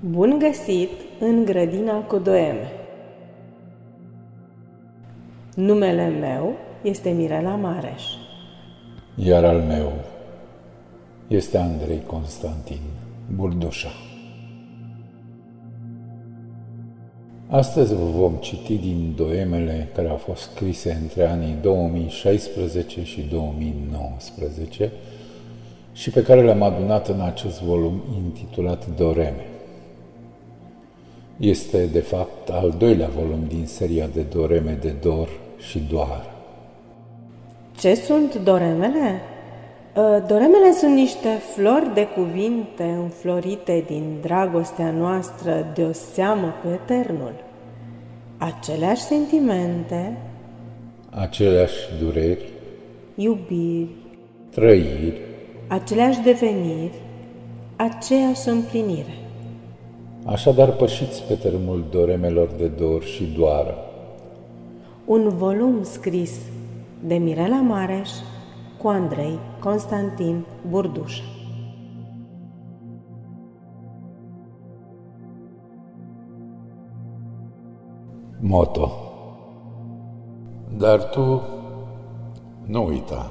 Bun găsit în grădina cu doeme! Numele meu este Mirela Mareș. Iar al meu este Andrei Constantin Burdușa. Astăzi vă vom citi din doemele care au fost scrise între anii 2016 și 2019 și pe care le-am adunat în acest volum intitulat Doreme. Este, de fapt, al doilea volum din seria de doreme de dor și doar. Ce sunt doremele? Ă, doremele sunt niște flori de cuvinte înflorite din dragostea noastră de o seamă cu Eternul. Aceleași sentimente, Aceleași dureri, iubiri, trăiri, aceleași deveniri, aceeași împlinire. Așadar pășiți pe tărâmul doremelor de dor și doară. Un volum scris de Mirela Mareș cu Andrei Constantin Burduș. Moto Dar tu nu uita.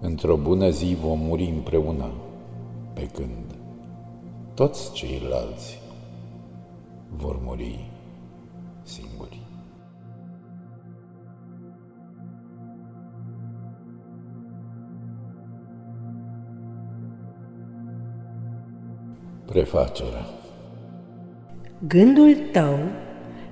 Într-o bună zi vom muri împreună, pe când toți ceilalți vor muri singuri. Prefacerea Gândul tău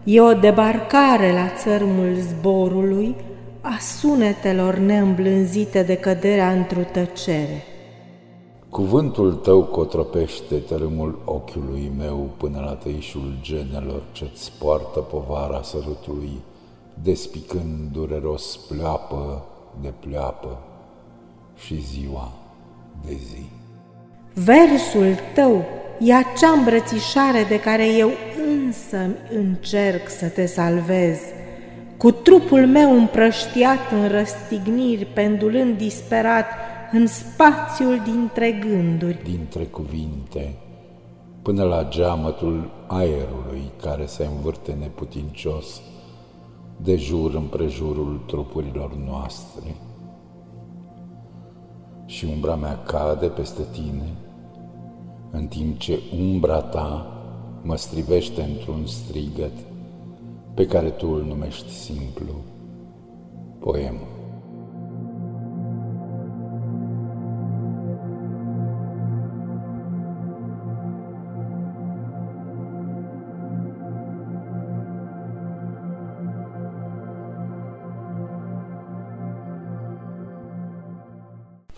e o debarcare la țărmul zborului a sunetelor neîmblânzite de căderea într-o tăcere. Cuvântul tău cotropește tărâmul ochiului meu până la tăișul genelor ce-ți poartă povara sărutului, despicând dureros pleoapă de pleoapă și ziua de zi. Versul tău e acea îmbrățișare de care eu însă încerc să te salvez, cu trupul meu împrăștiat în răstigniri, pendulând disperat în spațiul dintre gânduri. dintre cuvinte, până la geamătul aerului care se învârte neputincios de jur împrejurul trupurilor noastre. Și umbra mea cade peste tine, în timp ce umbra ta mă strivește într-un strigăt pe care tu îl numești simplu poem.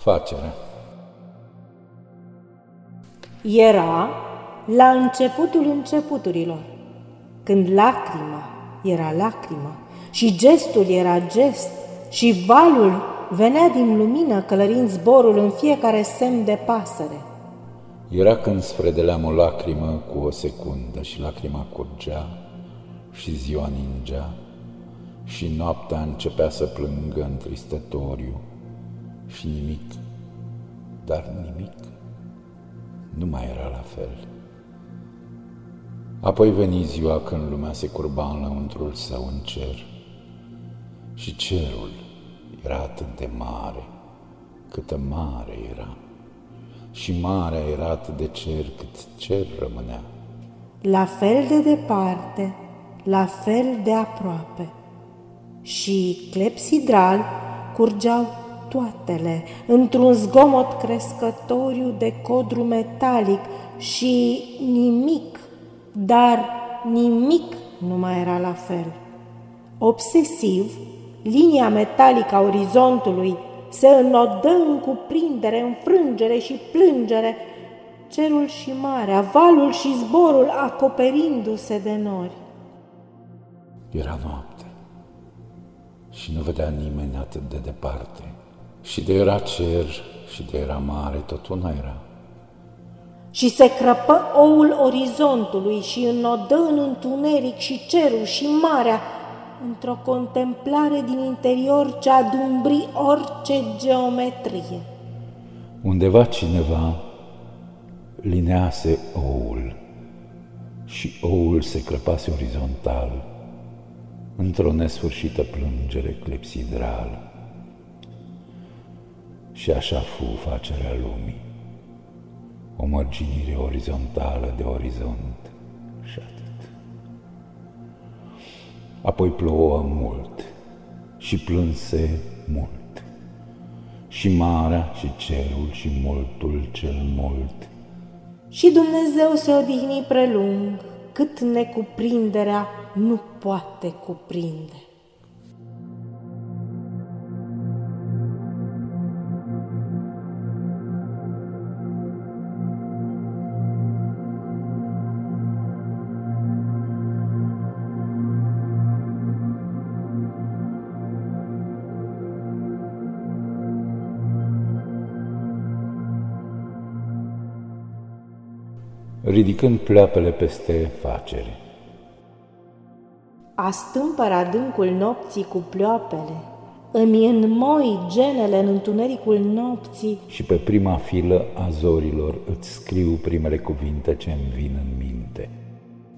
Facerea. Era la începutul începuturilor, când lacrima era lacrimă și gestul era gest și valul venea din lumină călărind zborul în fiecare semn de pasăre. Era când sfredeleam o lacrimă cu o secundă și lacrima curgea și ziua ningea și noaptea începea să plângă întristătoriu și nimic, dar nimic nu mai era la fel. Apoi veni ziua când lumea se curba în lăuntrul său în cer și cerul era atât de mare, câtă mare era și marea era atât de cer cât cer rămânea. La fel de departe, la fel de aproape. Și clepsidral curgeau toatele într-un zgomot crescătoriu de codru metalic și nimic, dar nimic nu mai era la fel. Obsesiv, linia metalică a orizontului se înodă în cuprindere, înfrângere și plângere, cerul și marea, valul și zborul acoperindu-se de nori. Era noapte și nu vedea nimeni atât de departe. Și de era cer și de era mare, tot una era. Și se crăpă oul orizontului și înodă în întuneric și cerul și marea, într-o contemplare din interior ce adumbri orice geometrie. Undeva cineva linease oul și oul se crăpase orizontal într-o nesfârșită plângere clepsidrală. Și așa fu facerea lumii, o mărginire orizontală de orizont și atât. Apoi plouă mult și plânse mult, și marea și cerul și multul cel mult. Și Dumnezeu se odihni prelung, cât necuprinderea nu poate cuprinde. Ridicând pleoapele peste facere. Astâmpăr adâncul nopții cu pleoapele, îmi înmoi genele în întunericul nopții și pe prima filă a zorilor îți scriu primele cuvinte ce îmi vin în minte.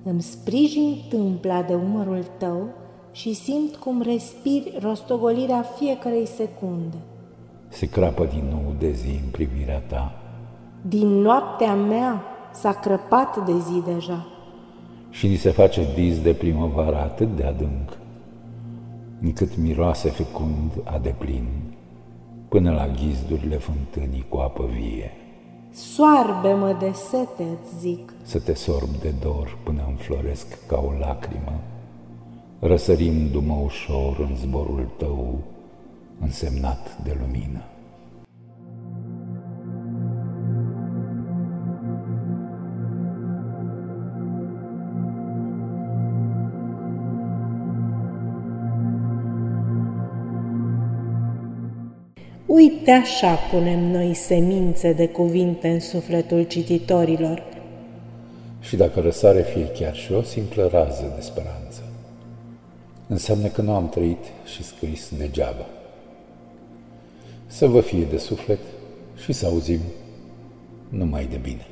Îmi sprijin tâmpla de umărul tău și simt cum respiri rostogolirea fiecarei secunde. Se crapă din nou de zi în privirea ta. Din noaptea mea s-a crăpat de zi deja. Și ni se face dis de primăvară atât de adânc, încât miroase fecund a deplin, până la ghizdurile fântânii cu apă vie. Soarbe-mă de sete, îți zic. Să te sorb de dor până înfloresc ca o lacrimă, răsărindu-mă ușor în zborul tău însemnat de lumină. Uite așa punem noi semințe de cuvinte în sufletul cititorilor. Și dacă răsare fie chiar și o simplă rază de speranță, înseamnă că nu am trăit și scris degeaba. Să vă fie de suflet și să auzim numai de bine.